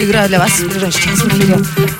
Играю для вас в ближайший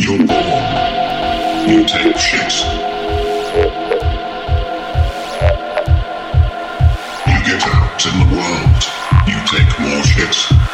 You're born. You take shit. You get out in the world. You take more shit.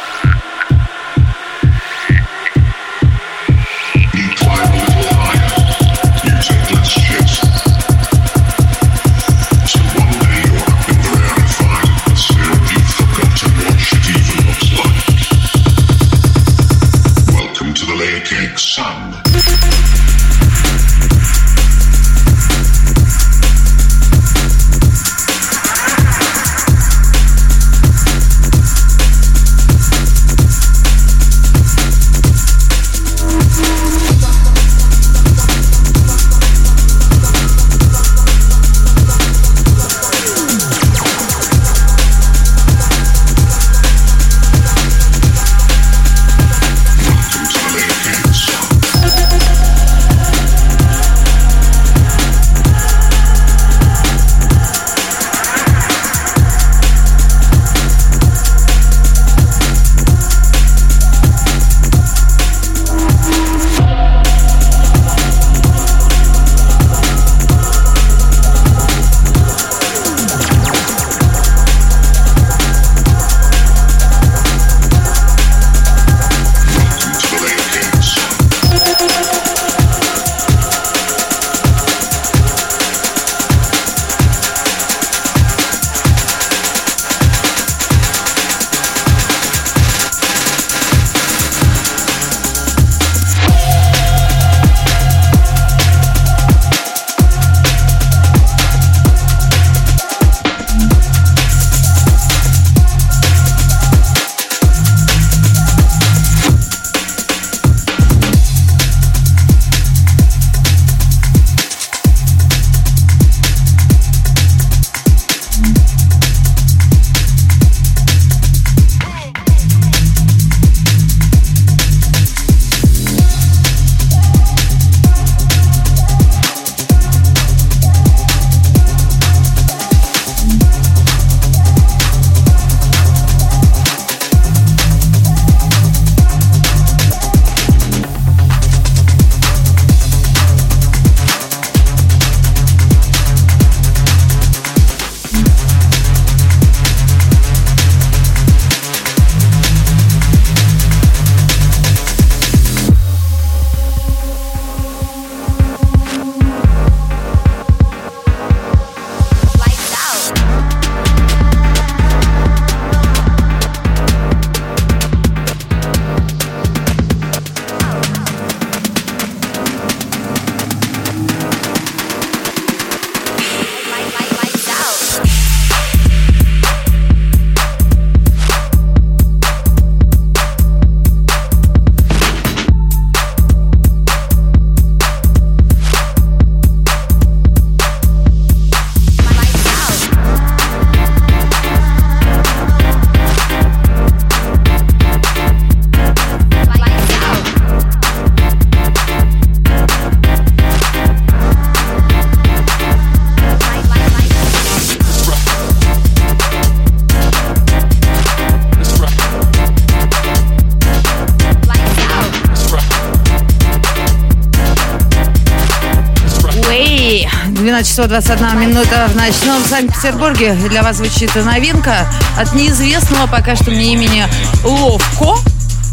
17 часов 21 минута в ночном Санкт-Петербурге. Для вас звучит новинка от неизвестного пока что мне имени Ловко.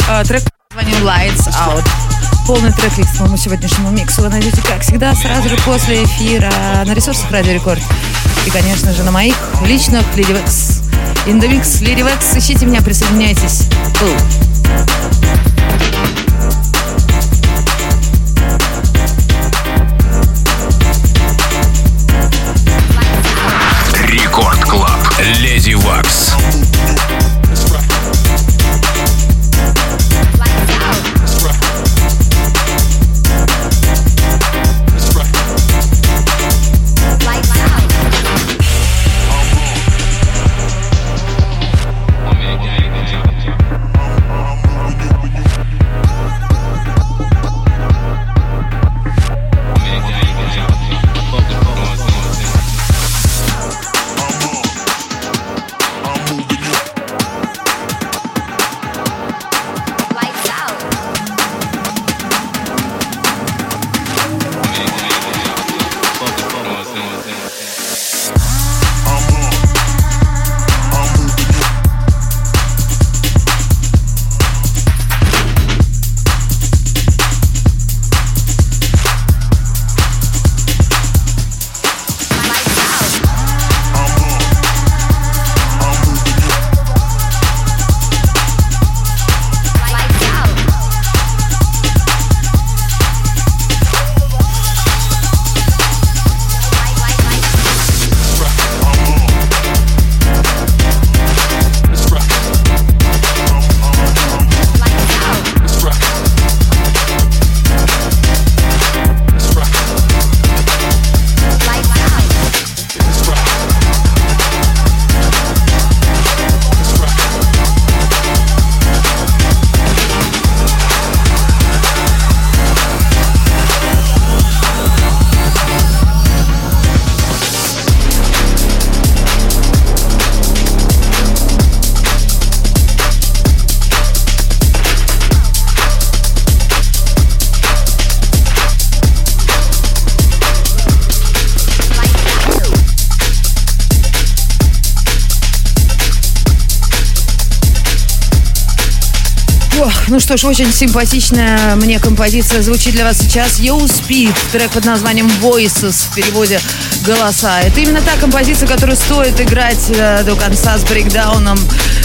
А, трек названием Lights Out. Полный трек к своему сегодняшнему миксу вы найдете, как всегда, сразу же после эфира на ресурсах Радио Рекорд. И, конечно же, на моих личных Леди Векс. Индомикс Леди Векс. Ищите меня, присоединяйтесь. Ooh. Что ж, очень симпатичная мне композиция звучит для вас сейчас. You Speed, трек под названием Voices в переводе «Голоса». Это именно та композиция, которую стоит играть э, до конца с брейкдауном,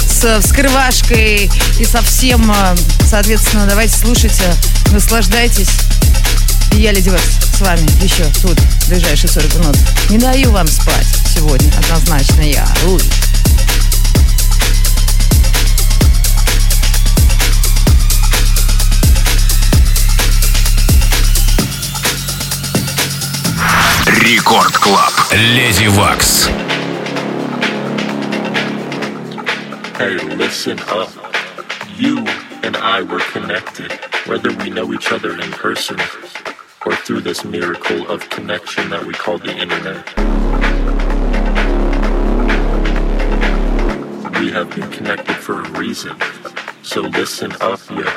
с вскрывашкой и со всем. э, Соответственно, давайте слушайте, наслаждайтесь. И я, Леди Векс, с вами еще тут в ближайшие 40 минут. Не даю вам спать сегодня, однозначно я. Уй. Рекорд Клаб. Леди Вакс. Hey, listen up. You and I were connected, whether we know each other in person or through this miracle of connection that we call the internet. We have been connected for a reason. So listen up, yeah.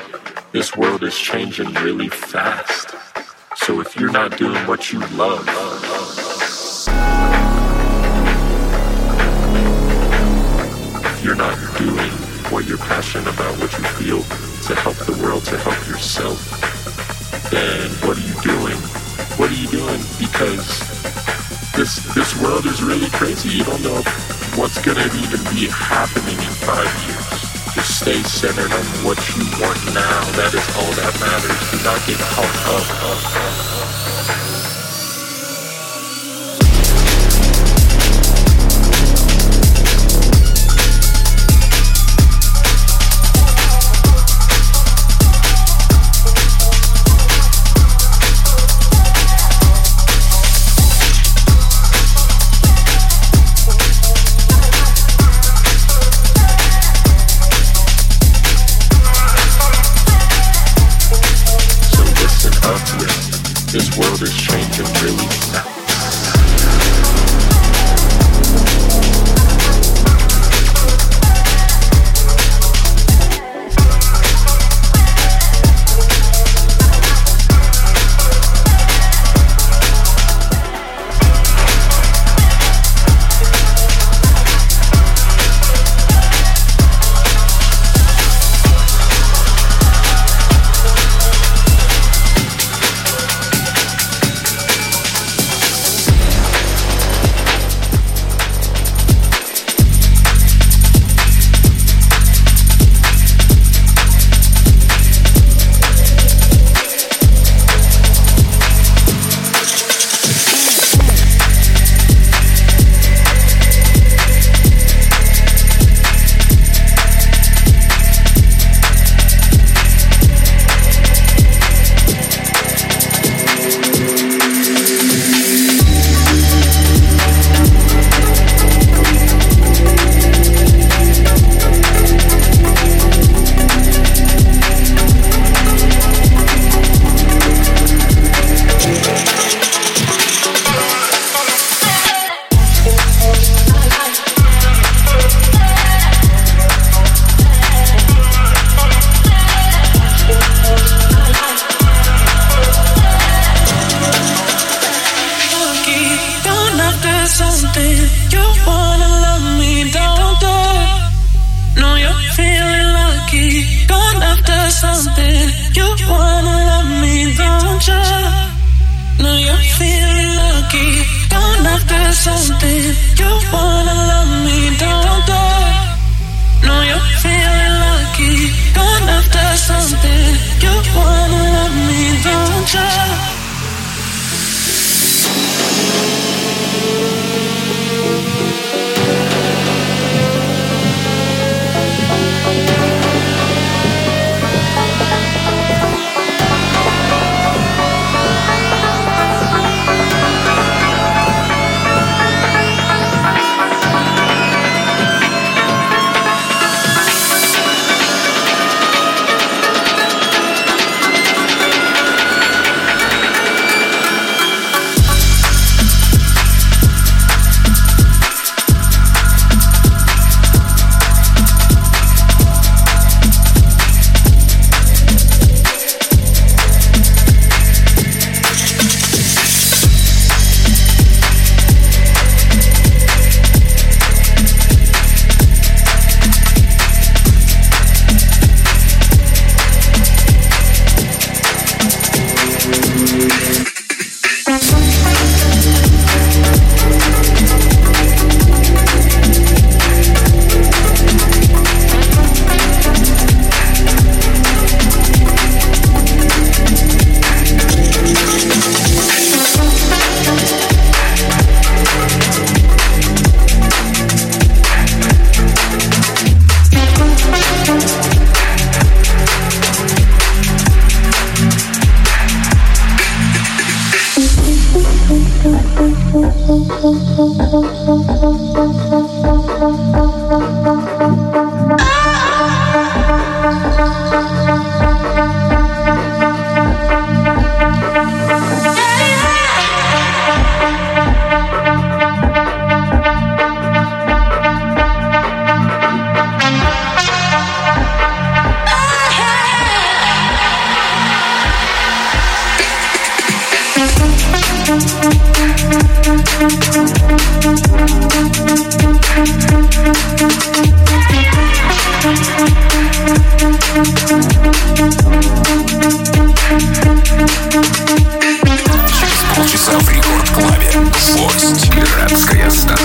This world is changing really fast. So if you're not doing what you love, you're not doing what you're passionate about, what you feel to help the world, to help yourself, then what are you doing? What are you doing? Because this this world is really crazy. You don't know what's gonna even be happening in five years. Just stay centered on what you want now. That is all that matters. Do not get caught up. up, up.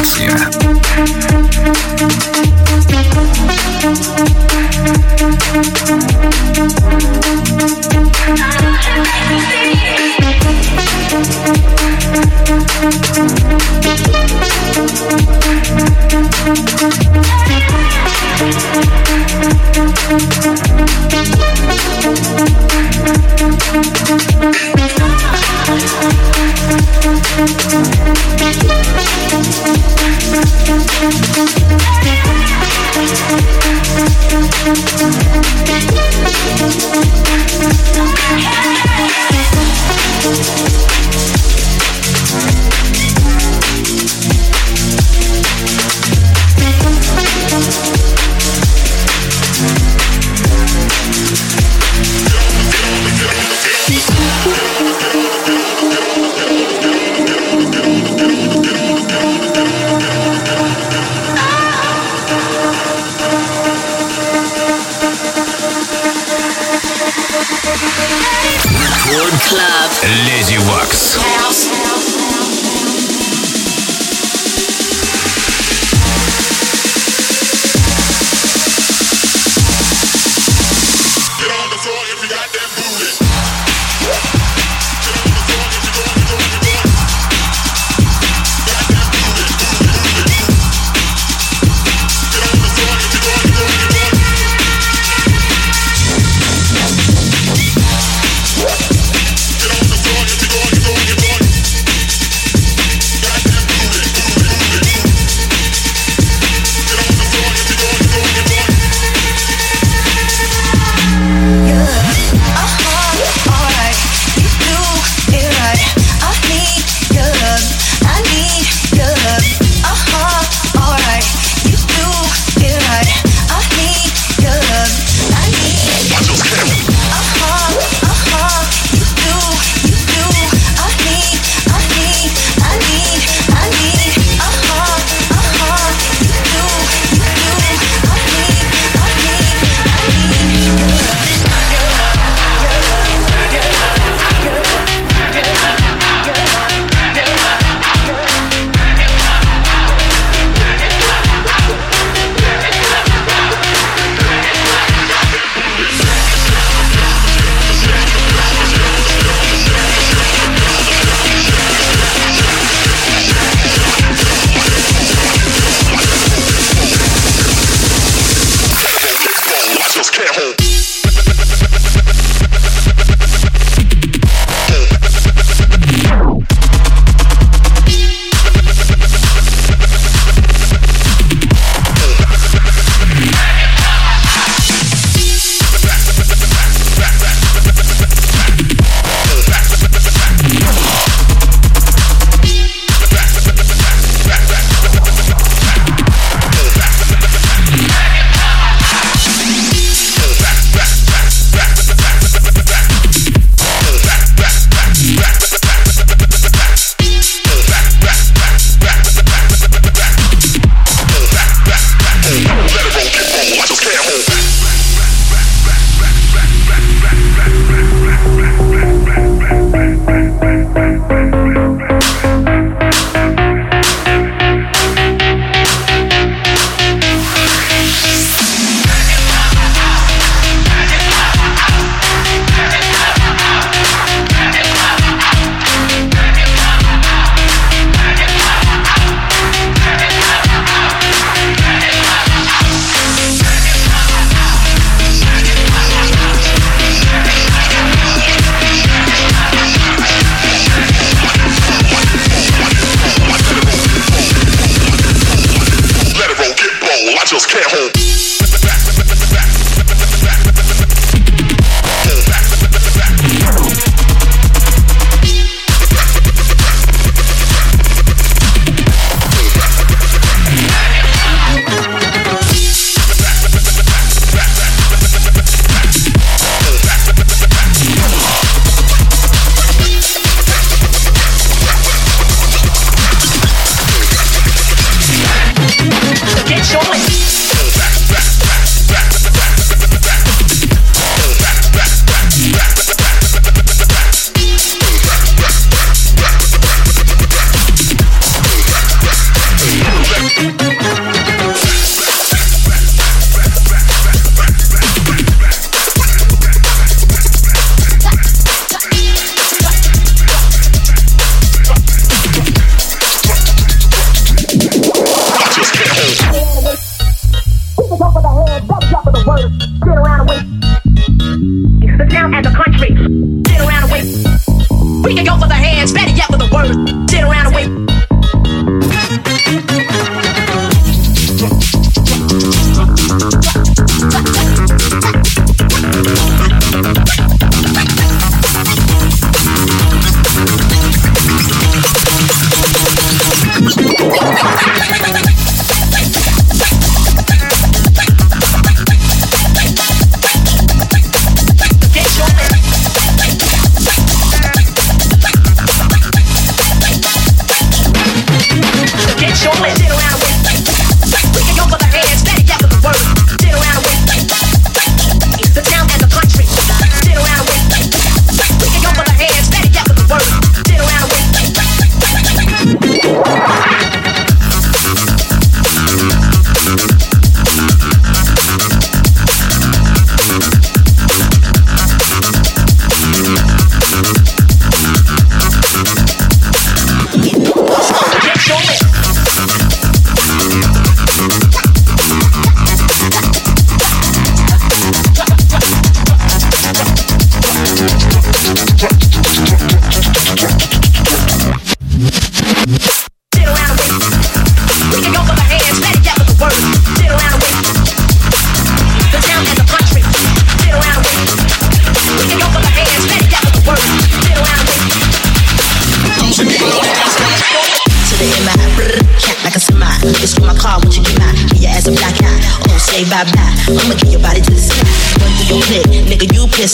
Slim.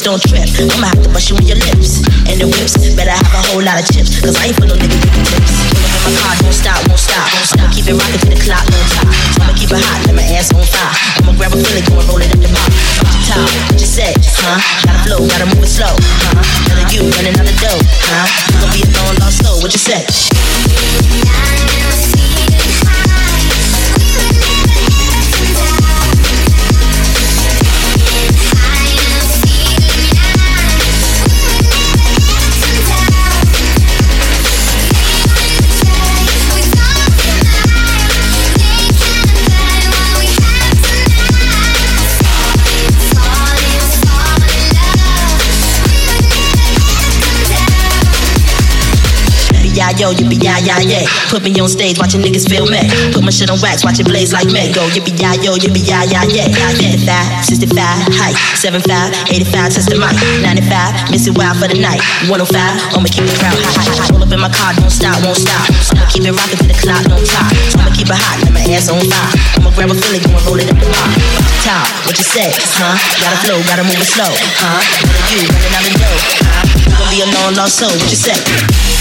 don't yo, you be yeah, yeah, yeah. Put me on stage, watching niggas feel me. Put my shit on wax, watch it blaze like me. Go, you be yeah, yo, you be yeah, yeah, yeah. 55, 65, height. 75, 85, test the mic. 95, miss it wild for the night. 105, I'ma keep it crowd high, high, up in my car, don't stop, won't stop. I'ma keep it rockin' till the clock don't clock. I'ma keep it hot, let my ass on fire. I'ma grab a feeling, gonna roll it up the bar. Top, what you say, huh? Gotta flow, gotta move it slow, huh? You running out the dough, huh? You gon' be a long lost soul, what you say?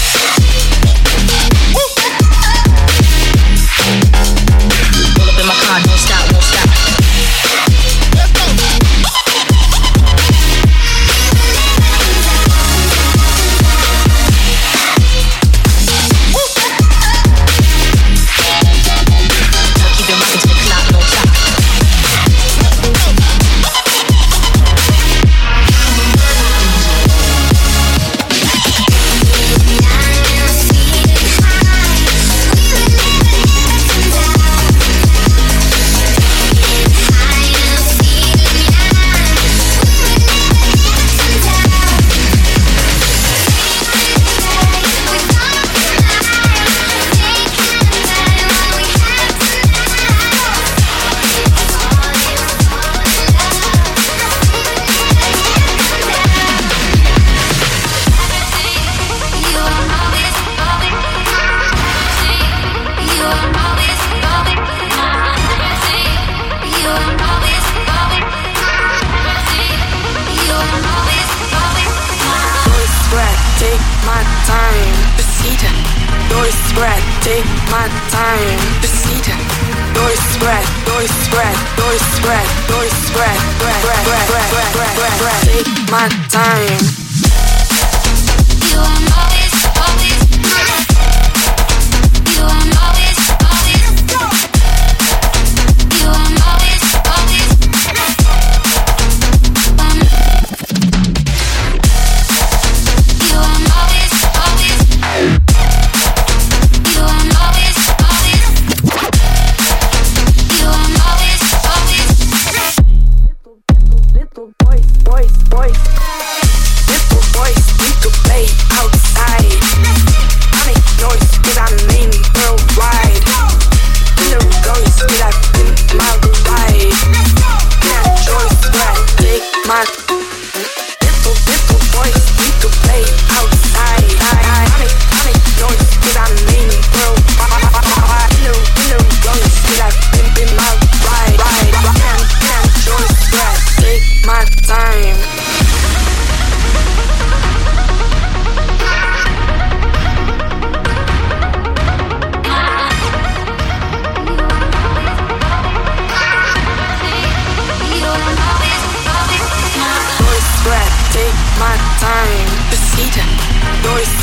eating,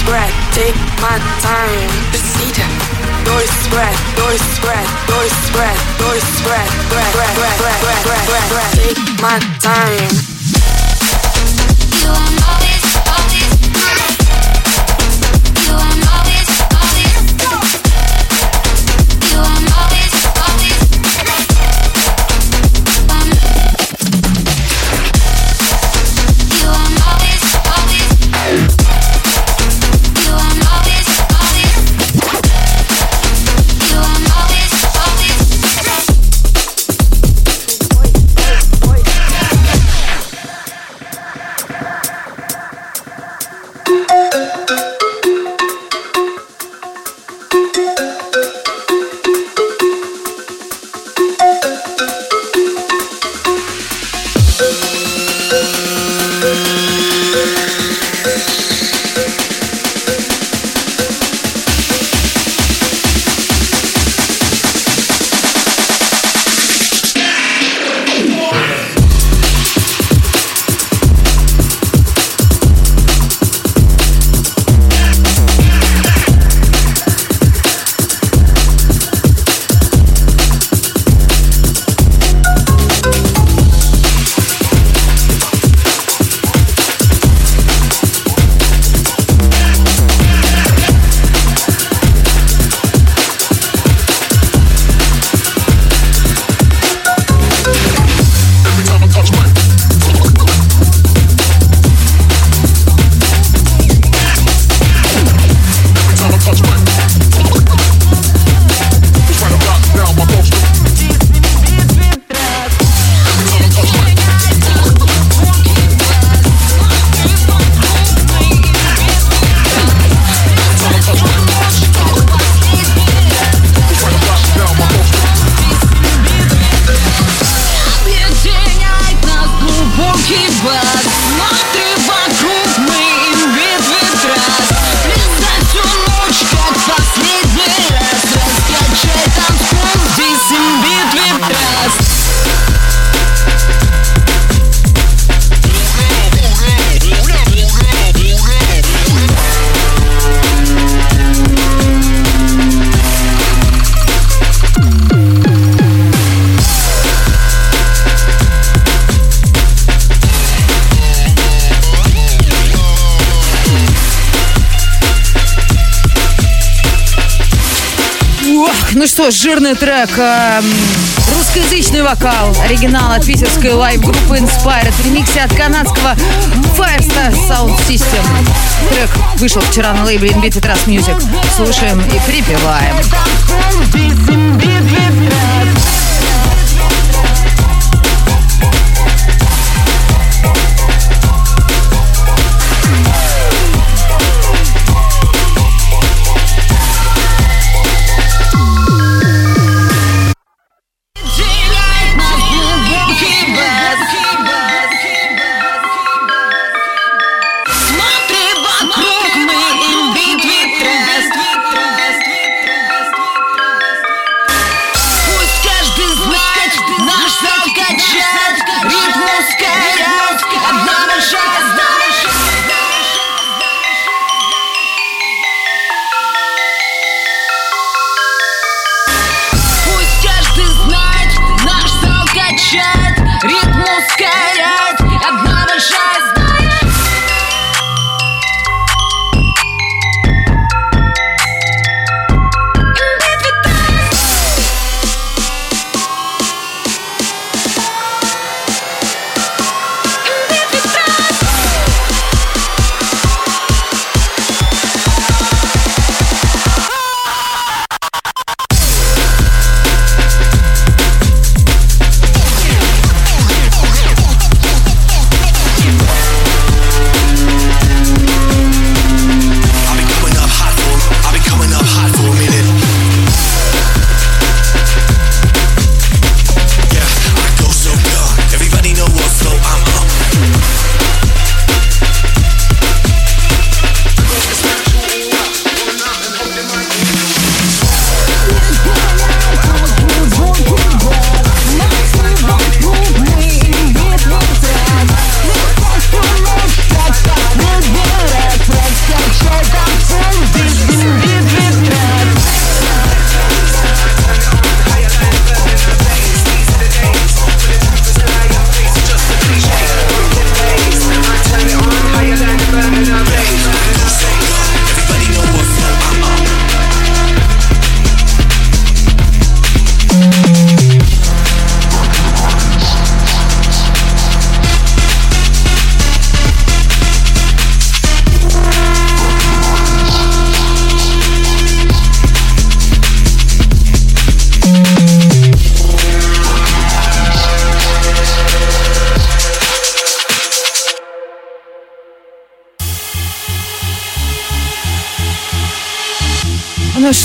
spread, take my time. Just eating, door spread, door spread, door spread, door spread, Spread. Spread. take my time. Что, жирный трек. эм, русскоязычный вокал. Оригинал от питерской лайв-группы Inspired. В от канадского Firestar Sound System. Трек вышел вчера на лейбле Invited Trust Music. Слушаем и припеваем.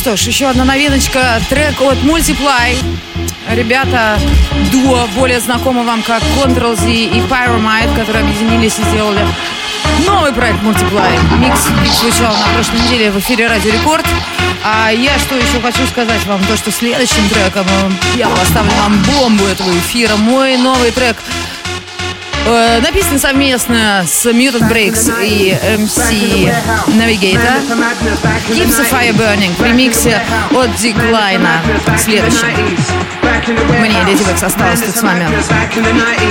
Что ж, еще одна новиночка. Трек от Multiply. Ребята, дуо, более знакомо вам как Control-Z и Pyromide, которые объединились и сделали новый проект Multiply. Микс звучал на прошлой неделе в эфире Радио Рекорд. А я что еще хочу сказать вам, то, что следующим треком э, я поставлю вам бомбу этого эфира. Мой новый трек Э, написан совместно с Mutant Breaks и MC Navigator. Keeps the Fire Burning в ремиксе от Диклайна. Следующий. Мне, Леди Векс, осталось тут с вами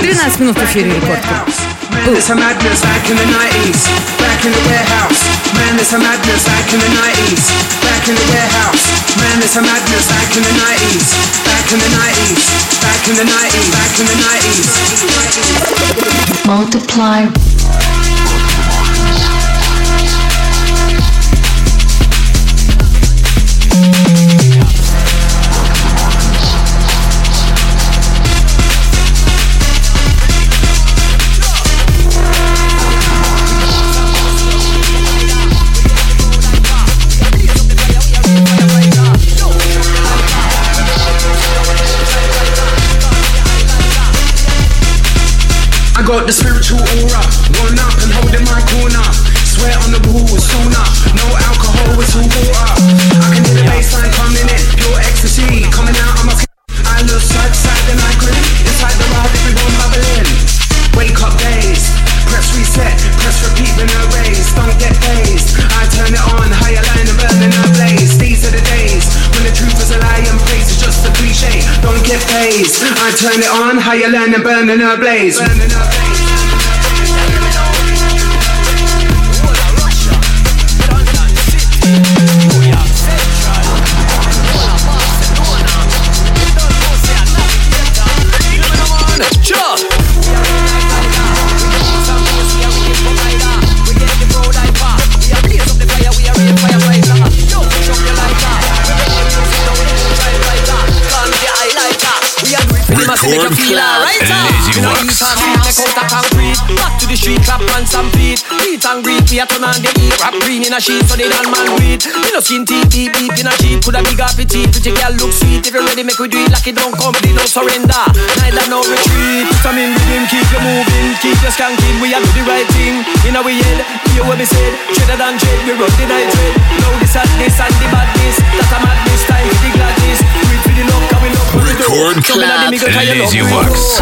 12 минут в эфире Рекорд Клаб. Man, it's a madness back in the 90s. Back in the warehouse. Man, it's a madness back in the 90s. Back in the warehouse. Man, it's a madness back in the 90s. Back in the 90s. Back in the 90s. Back in the 90s. Multiply. I got the spiritual aura, one up and holding my corner. Sweat on the wall, sauna, no alcohol, it's all water. I can hear the bassline I turn it on, how you learnin' burnin' a blaze. Record Lady Waks. Back to the street, clap on some feet. Eat and greet, we a turn on the heat. Rap green in a sheet, so they don't man weed. Me no skin teeth, deep, deep in a sheet. Coulda big up petite, pretty girl look sweet. If you ready, make we do it like it don't come, they don't surrender. Neither no retreat. Come in with him, keep you moving, keep you skanking. We a do the right thing. In our head, hear what we said. Treader than trade, we run the night trade. Now this and this and the badness. That a madness, time for the gladness. Рекорд Клаб Леди Вакс.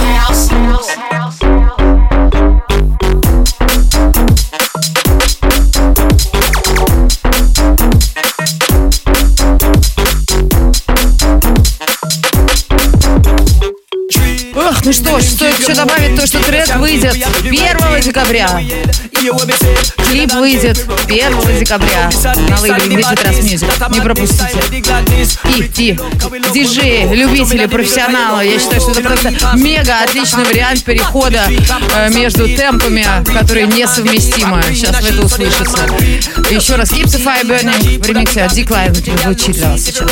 Ну что ж, стоит еще добавить то, что трек выйдет 1 декабря. Клип выйдет 1 декабря на лейбле Digital Trans Music. Не пропустите. И, и, диджеи, любители, профессионалы. Я считаю, что это просто мега отличный вариант перехода э, между темпами, которые несовместимы. Сейчас вы это услышите. Еще раз, Keep the Fire Burning в ремиксе от Decline звучит для вас сейчас.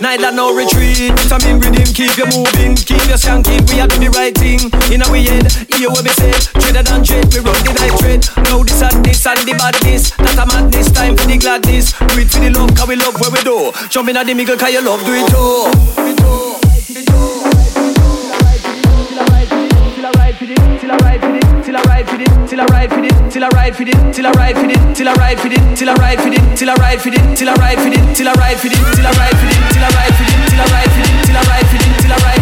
Neither no retreat. Come in with him, keep you moving, keep you skanking. We are do the right thing. In our head, hear what we say. Trader than trade, we run the night trade. Now this and this and the badness. That a madness, time for the gladness. Do it for the love, cause we love where we do. Jump in at the middle, cause you love, do it too. Till I ride for it, till I ride for it, till I ride for it, till I ride for it, till I ride for it, till I ride for it, till I ride for it, till I ride for it, till I ride for it, till I ride for it, till I ride for it, till I ride for it, till I ride for it, till I ride for it, till I ride for it, till I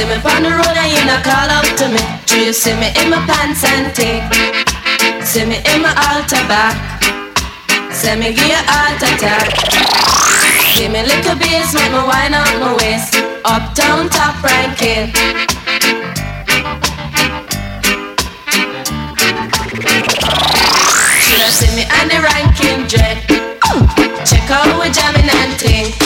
see me on the road and you not call up to me. Do you see me in my pants and tee? See me in my altar bar. Send me give you attack. tap. Give me little bass, make me wind up my waist. Uptown top ranking. Should I see me on the ranking dread? Check out we jamming and ting.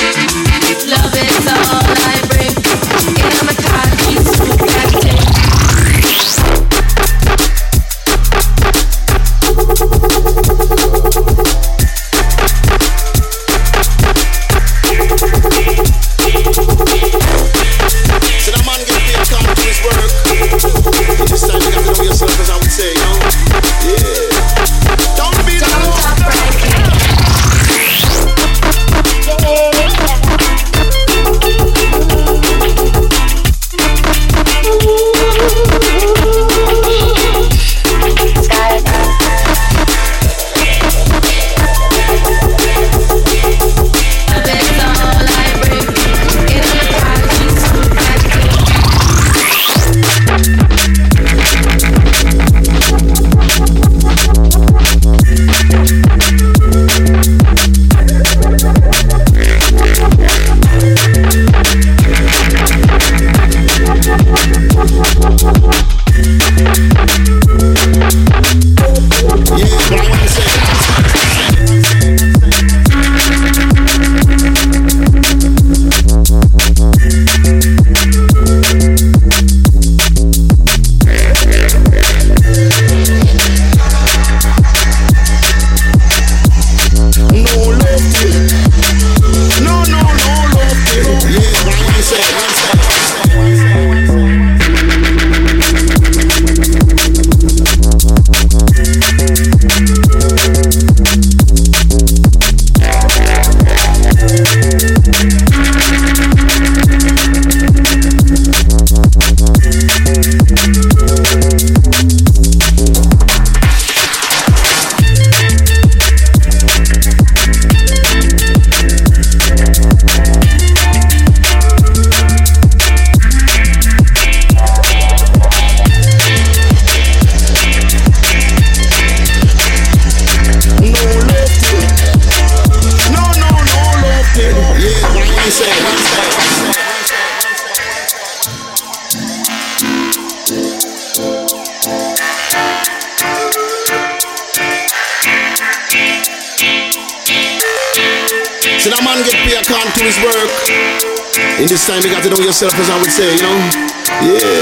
yourself, as I would say, you know? Yeah.